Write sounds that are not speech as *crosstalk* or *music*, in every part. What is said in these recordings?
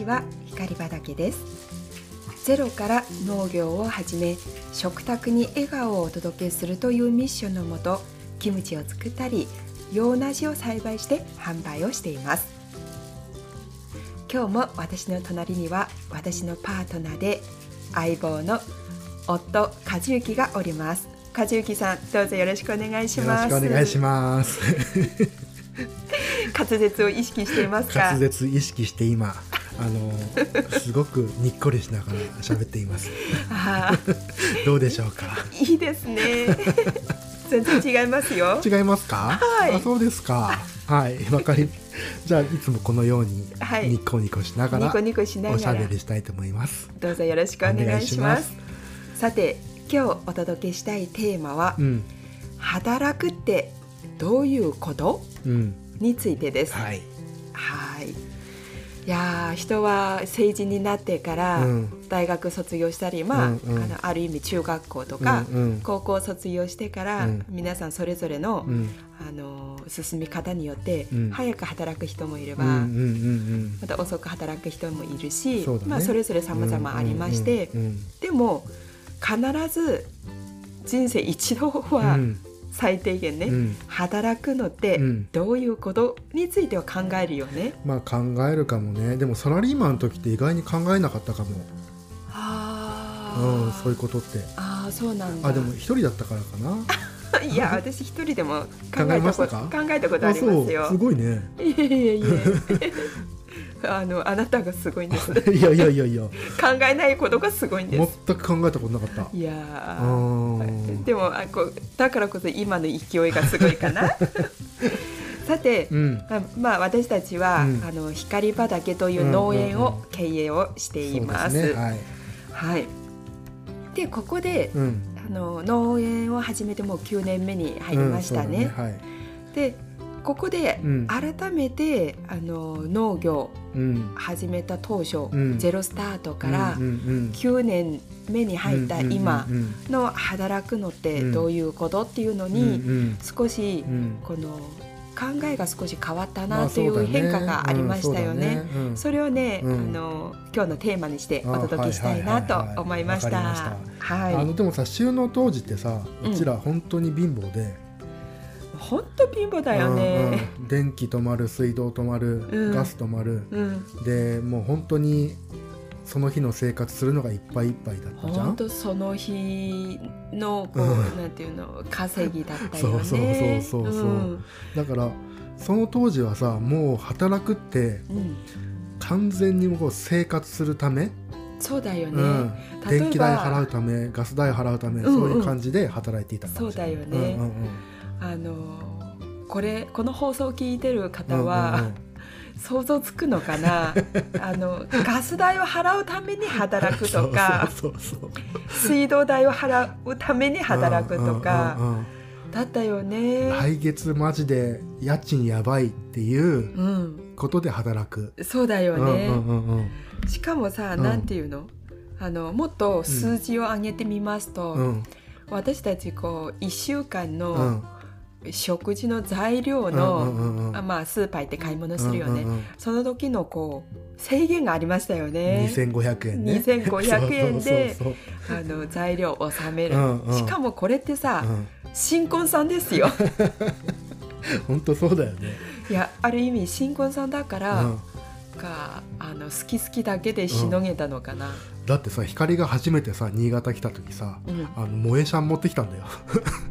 ちは。光畑です。ゼロから農業を始め食卓に笑顔をお届けするというミッションのもとキムチを作ったり洋梨を栽培して販売をしています。今日も私の隣には私のパートナーで相棒の夫和幸がおります。和幸さんどうぞよろしくお願いします。よろしくお願いします。*laughs* 滑舌を意識していますか？滑舌意識して今あのすごくにっこりしながら喋っています。どうでしょうか？いいですね。全然違いますよ。違いますか？はい。あそうですか。はい。わかりじゃあいつもこのようにはい。ニコニコしながら、ニコニコしながら。おしゃべりしたいと思います。どうぞよろしくお願いします。おさて今日お届けしたいテーマは、うん。働くってどういうこと？うん。についてです。はいやー人は成人になってからうん。大学卒業したり、まあ,、うんうん。あのある意味中学校とか、うんうん。高校卒業してから、うん。皆さんそれぞれの,、うん。あの進み方によって、うん。早く働く人もいれば、うんうんうんまた遅く働く人もいるしそね。まあ、それぞれ様々ありまして、うんうんでも必ず人生一度うんはうん最低限ね、うん。働くのってうん。どういうことについては考えるよね。まあ考えるかもね。でもサラリーマンの時って意外に考えなかったかも、あうん、ーそういうことって。あーそうなんだ。あでも一人だったからかな。*laughs* いや私一人でも考考ええたことましたか？考えたことありますよ。すごいね。いえいえいえ。*laughs* あのあなたがすごいんです。考 *laughs* いやいやいやいやえないことがすごいんです。全く考えたことなかったいやでもあこうだからこそ今の勢いがすごいかな。*laughs* さて、うんまあまあ私たちは、うんあの光畑という農園を経営をしています。そうですねはいはい。でここで、うんあの農園を始めてもう9年目に入りましたね。うんそうだはいでここでうん。改めて、あの農業うん。始めた当初、うん。ゼロスタートからうんうん9年目に入った今の働くのってうん。どういうことっていうのうんにうん。少しうん。この考えが少し変わったまあなという変化がありましたよね。うん。それをね、うん。あの今日のテーマにしてお届けしたいなと思いました。あはい。あのでもさ収納当時ってさうんうちら本当に貧乏で本当貧乏だよね。うんうん。電気止まる水道止まるうん。ガス止まる。うん、でもう本当にその日の生活するのがいっぱいいっぱいだったじゃん？本当その日のこう、うん。なんていうの稼ぎだったよね。そうそうそうそうそう。ん。だからその当時はさもう働くってうん。完全にもう生活するため、そうだよね。うん、電気代払うためガス代払うため、うんうん。そういう感じで働いていたそうだよね。うんうんあのこれこの放送を聞いてるうん方は、うんうん想像つくのかな？*laughs* あのガス代を払うために働くとか水道代を払うために働くとかうんうんうんだったよね。来月マジで家賃やばいっていううん、ことで働く、そうだよね。うんうんうんうん。しかもさ、うん。なんていうの？あのもっと数字を上げてみますと、うん。私たちこう1週間うのん食事の材料うんの、うんうん。まあ、スーパー行って買い物するよね、うんうんうんその時のこう制限がありましたよね。2500円ね。2500円で *laughs* あの材料を納める、うんうん。しかもこれってさ、新婚さんですよ。*laughs* 本当そうだよね。いやある意味新婚さんだから、うん。かあの好き好きだけでしのげたのかな、だってさ光が初めてさ新潟来た時さうん。あの萌えシャン持ってきたんだよ。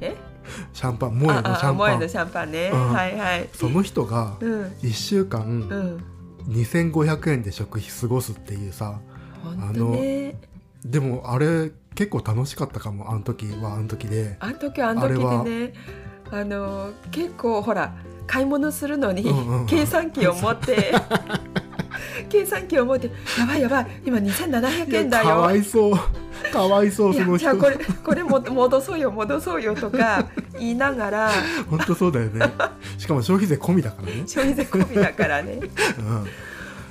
え？シャンパン萌えのあシャンパン。あ萌えのシャンパンね、うん。はいはい。その人がうん。1週間うん。2500円で食費過ごすっていうさ本当ね。でもあれ結構楽しかったかもあの時はあの時で。あの時はあの時でね。あの結構ほら買い物するのに、計算機を持って。*laughs* 計算機を持ってやばいやばい今2700円だかわよいそうかわいそうその人。じゃあこれこれも戻そうよ戻そうよとか *laughs* 言いながら。本当そうだよね。*laughs* しかも消費税込みだからね、消費税込みだからね。うん、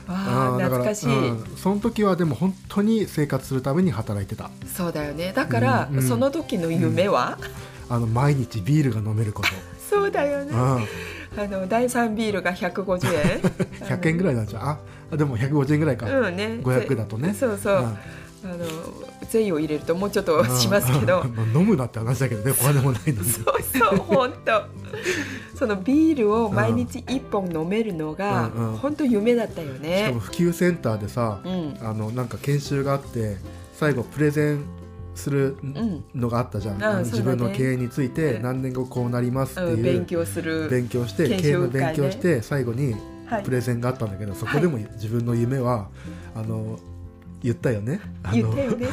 ああ懐かしい、うん。その時はでも本当に生活するために働いてた。そうだよね。だから、うんうん。その時の夢は、あの毎日ビールが飲めること、*laughs* そうだよね。うん、あの第3ビールが150円。100円ぐらいなんじゃああでも150円ぐらいか、うんね。500だとね。そうそう、うん。あの税を入れるともうちょっとしますけど。*laughs* うん飲むなって話だけどね *laughs* お金もないのに。そうそう本当。*laughs* そのビールを毎日1本飲めるのが本当夢だったよしかねも。普及センターでさ、うん。あのなんか研修があって最後プレゼンするうん。のがあったじゃん、うだね。分の経営についてうん。何年後こうなりますってうん、いう勉強する。勉強して研修経営の勉強して最後にはい。プレゼンがあったんだけど、そこでも自分の夢はあの言ったよねあの言ったよね。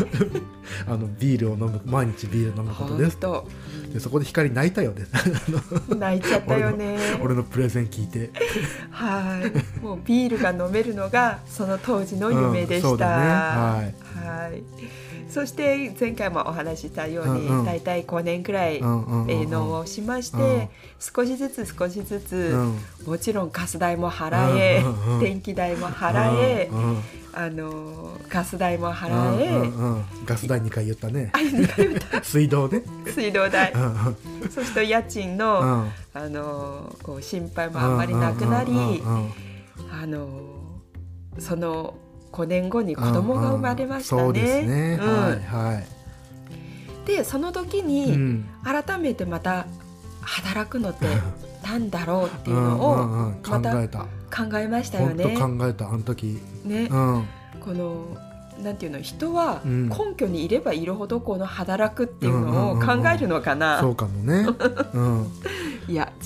あの *laughs* ビールを飲む毎日ビールを飲むことです本でそこで光泣いたよね *laughs* 泣いちゃったよね。俺のプレゼン聞いてはい。もうビールが飲めるのがその当時の夢でした。うんそうだねはい。そして前回もお話ししたように、うんうん。だいたい5年くらい、営農をしまして、うん。少しずつ少しずつ、うん。もちろんガス代も払え、電気代も払え、あのガス代も払え、ガス代2回言ったね。*laughs* 水道ね。水道代。そして家賃の、うん。あのこう心配もあんまりなくなり、あのその5年後に子供が生まれましたね。そうですね、うん。はいはい、でその時うにん、改めてまた働くのって *laughs* なんだろうっていううんのをまたえた。考えましたよね。考えたあの時。ね、うん。このなんていうの人はうん。根拠にいればいるほどこの働くっていうのを考えるのかな、そうかもね。うん *laughs*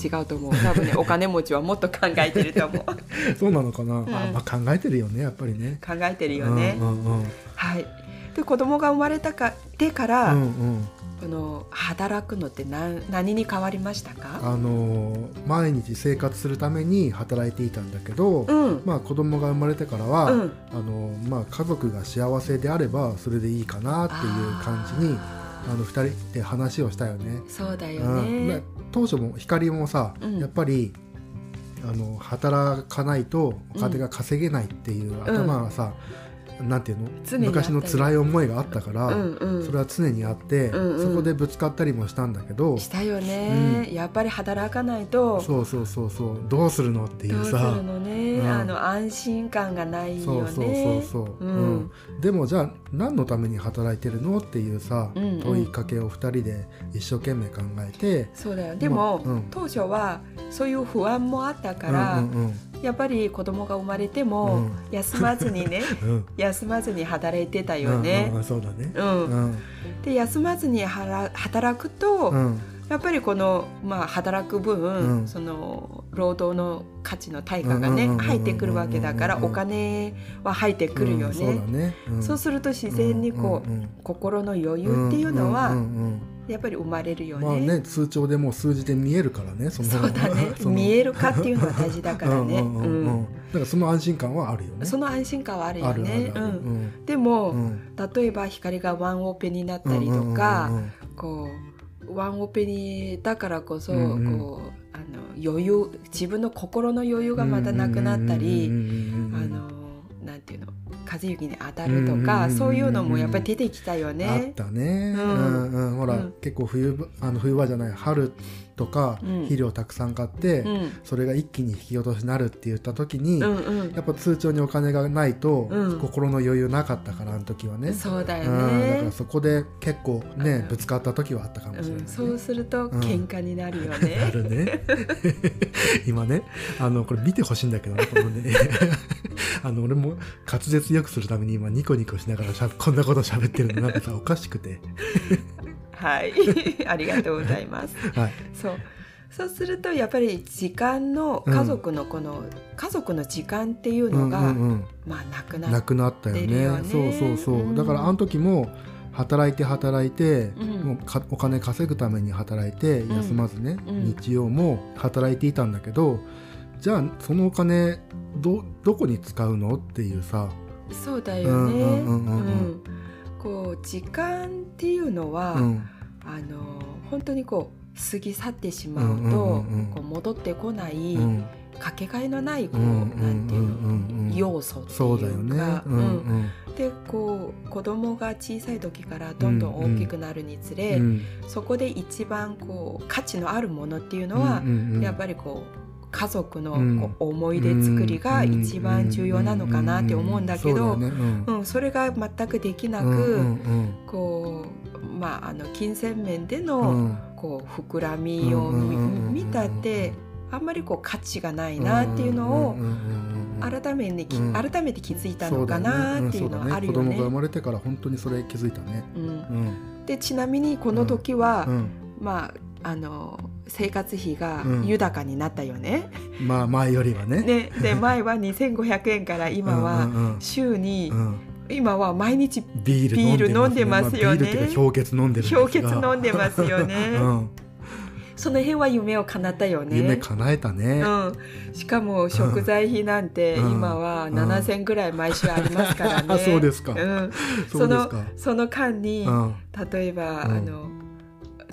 違うと思う。多分ね *laughs* お金持ちはもっと考えてると思う。*laughs* そうなのかな、ん。あまあ考えてるよねやっぱりね。考えてるよね、うんうんうん。はい。で子供が生まれたかでから、うんうん。この働くのって何何に変わりましたか？あのー毎日生活するために働いていたんだけど、うん。まあ子供が生まれてからは、うん。あのーまあ家族が幸せであればそれでいいかなっていう感じにああの二人で話をしたよね。ーそうだようん。まあね、当初も光もさ、うん。やっぱりあの働かないとお金が稼げないっていう頭がさ、なんていうの？昔の辛い思いがあったから、うんうん。それは常にあって、うんうん。そこでぶつかったりもしたんだけど、したよね、やっぱり働かないと。そうそうそうそう。どうするのっていどうさね、うん。あの安心感がないよね。そうそうそうそう、うん。うん。でもじゃあ何のために働いてるのっていうさ、うんうん。問いかけを2人で一生懸命考えて。そうだよ。でも、まあうん。当初はそういう不安もあったから、うんうんやっぱり子供が生まれても、うん。休まずにね *laughs* うん。うん休まずに働いてたよね。うんうん、そうだね。うん。うん。で休まずにはら働くと、うんやっぱりこの、まあ、働く分、うん。その労働の価値の対価がねうんうんうんうんうん入ってくるわけだからうんお金は入ってくるようんそうだね。ね、うん。そうすると自然にこう、んんん心の余裕っていうのは、んんやっぱり生まれるようんね。まあね通帳でもう数字で見えるからねそのそうだね。*laughs* 見えるかっていうのは大事だからね。*laughs* うんうんうんうん。うん。だからその安心感はあるよね。その安心感はあるよね。でも、うん。例えば光がワンオペになったりとか、うんうんうん。こうワンオペにだからこそ、うんうん。こうあの余裕自分の心の余裕がまたなくなったり、あのなんていうの風邪に当たるとか、そういうのもやっぱり出てきたよあっね。たね、ううんんうん。ほら、うん。結構冬場あの冬場じゃない春とかうん。肥料たくさん買って、うん。それが一気に引き落としになるって言った時に、うんうん。やっぱ通帳にお金がないと、うん。心の余裕なかったからあの時はね。そうだようん、だかねら。そこで結構ねうん。ぶつかった時はあったかもしれない、ね。うん、そうするとん。喧嘩になるよあね。*laughs* るね。*laughs* 今ねあのこれ見てほしいんだけどねこのね。*laughs* あの俺も滑舌よくするために今ニコニコしながらしゃこんなこと喋ってるのなんかさおかしくてはい、*laughs* ありがとうございます。*laughs* はい。そう。そうするとやっぱり時間のうん家族のこの、家族の時間っていううんうのが、んうん。まあなくななっくなったよね。そうそうそう、うん。だからあの時も働いて働いて、うん。もうかお金稼ぐために働いてうん。休まずね、うん。日曜も働いていたんだけどじゃあそのお金どどこに使うのっていうさ。そうだよね。こう時間っていうのは、うんあの本当にこう過ぎ去ってしまうと、こう戻ってこない、うん。かけがえのないこう、なんていうの、要素っていうそうだよね。か、でこう子供が小さい時からどんどん大きくなるにつれ、うんそこで一番こう価値のあるものっていうのは、やっぱりこう家族の思い出作りが一番重要なのかなって思うんだけど、うん。それが全くできなく、こうまああの金銭面でうの、こう膨らみを見たってあんまりこう価値がないなっていうのを改めて改めて気づいたのかなっていうのはあるよね。子供が生。まれてから本当にそれ気づいたね。でちなみにこの時は、うん。まああの生活費がうん。豊かになったよね。まあ前よりはね。ね。で前は2500円から今はうんうんうん週に、うん。今は毎日ビール飲んでますよね。まあ氷結飲んでる氷結飲んでますよね。うん、その辺は夢を叶ったよね。夢叶えたね、うん、しかも食材費なんてうん。今はうん。7000ぐらい毎週ありますからね。あ *laughs* そうですか。うん、そうですか。その間に、うん。例えば、うん。あの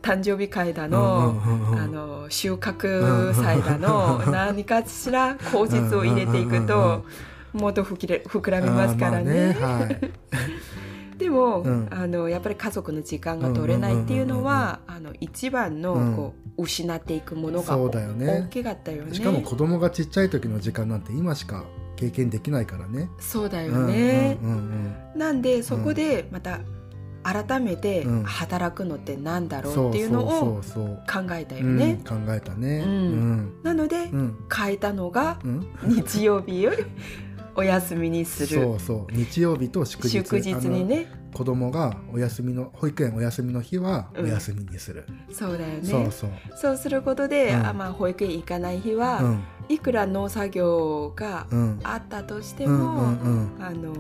誕生日会だうんの、うんうんうん。あの収穫祭だの、何かしら口実を入れていくと、もっと膨れ膨らみますからね。*laughs* でも、うん。あのやっぱり家族の時間が取れないっていうのは、あの一番の、うん。こう失っていくものがね。大きかったよね。しかも子供がちっちゃい時の時間なんて今しか経験できないからね。そうだよね。うんうん。なんでそこでまた改めてうん。働くのってなんだうん、ろう。っていうのを考えたようん。ね。考えたね。なのでうん。変えたのがうん。日曜日を *laughs* お休みにすそるうそう。日曜日と祝日。祝日にね。子供がお休みの保育園お休みの日はうん。お休みにする。そうだよね。そうそう。そうすることで、うん。あまあ、保育園行かない日は、うん。いくら農作業がうん。あったとしてうんも、あの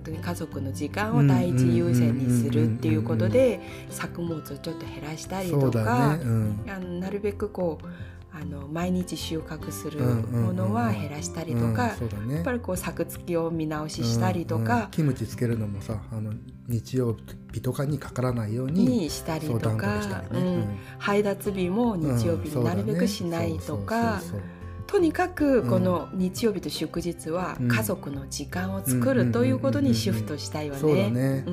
本当に家族の時間を第一優先にするっていうことで作物をちょっと減らしたりとか、ね。うん。あのなるべくこうあの毎日収穫するものは減らしたりとか。やっぱりこう作付きを見直ししたりとうんうん。かキムチつけるのもさあの日曜日とかにかからないようににしたりとか。うん。配達日も日曜日になるべくしないとかとにかくうん。この日曜日と祝日はうん。家族の時間を作るということにシフトしたいわね。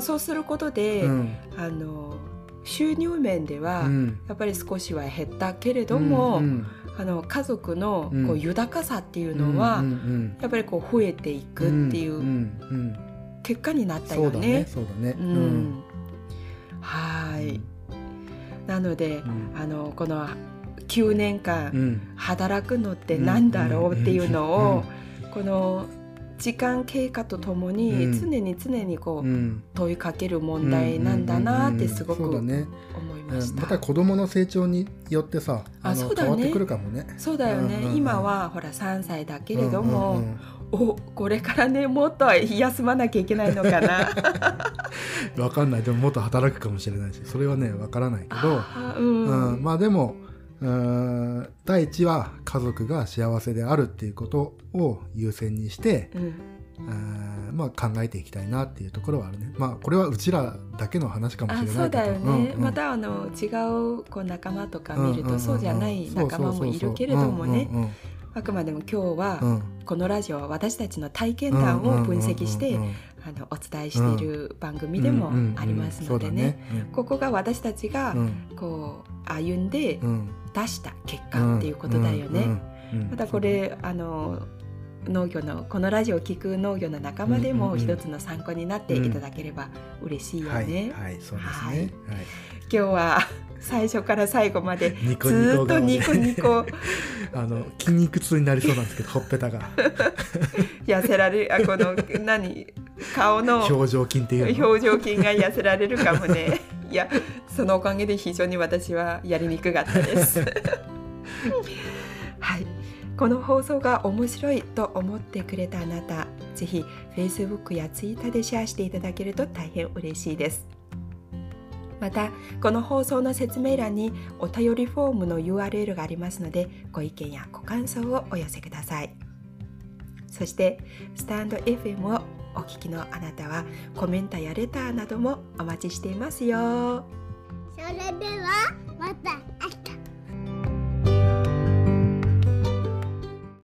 そうすることで、うん。あの収入面ではうん。やっぱり少しは減ったけれども、うんあの家族のうん。こう豊かさっていうのは、うんうんやっぱりこう増えていくっていんううん。結果になったよね。ね。そうだね。うん。はい。なので、うん。あのこの9年間、うん。働くのってなんだろうっていうのを、この時間経過とともにうん。常に常にこう、うん。問いかける問題なんだなってすごく思い。ました。うん。また子供の成長によってさのあそうだね。変わってくるかもね。そうだよね、今はほら3歳だけれども、おこれからねもっと休まなきゃいけないのかな。*laughs* わかんない。でももっと働くかもしれないし。それはねわからないけど、あうん、うん、まあでもうん第一は家族が幸せであるっていうことを優先にして、うん。うんまあ、考えていきたいなっていうところはあるね。まあこれはうちらだけの話かもしあれないけど。そうだよね、うんうん。またあの違うこう仲間とか見ると、そうじゃない仲間もいるけれどもねあくまでも今日は、このラジオは私たちの体験談を分析して、あのお伝えしている番組でもありますのでね,、ここが私たちがこう歩んで出した結果っていうことだよね。またこれあの農業のこのラジオを聞く農業の仲間でも一つの参考になっていただければ嬉しいよね。はい、はい、そうですはい。ね。はい、今日は最初から最後までずっとニコニコ。*laughs* あの筋肉痛になりそうなんですけど、ほっぺたが。*laughs* 痩せられるあこの何？顔の表情筋っていうの？表情筋が痩せられるかもね。いやそのおかげで非常に私はやりにくかったです。*laughs* はいこの放送が面白いと思ってくれたあなたぜひ Facebook や Twitter でシェアしていただけると大変嬉しいです。またこの放送の説明欄にお便りフォームの URL がありますのでご意見やご感想をお寄せください。そしてスタンド FM をお聞きのあなたはコメントやレターなどもお待ちしていますよ。それではまた。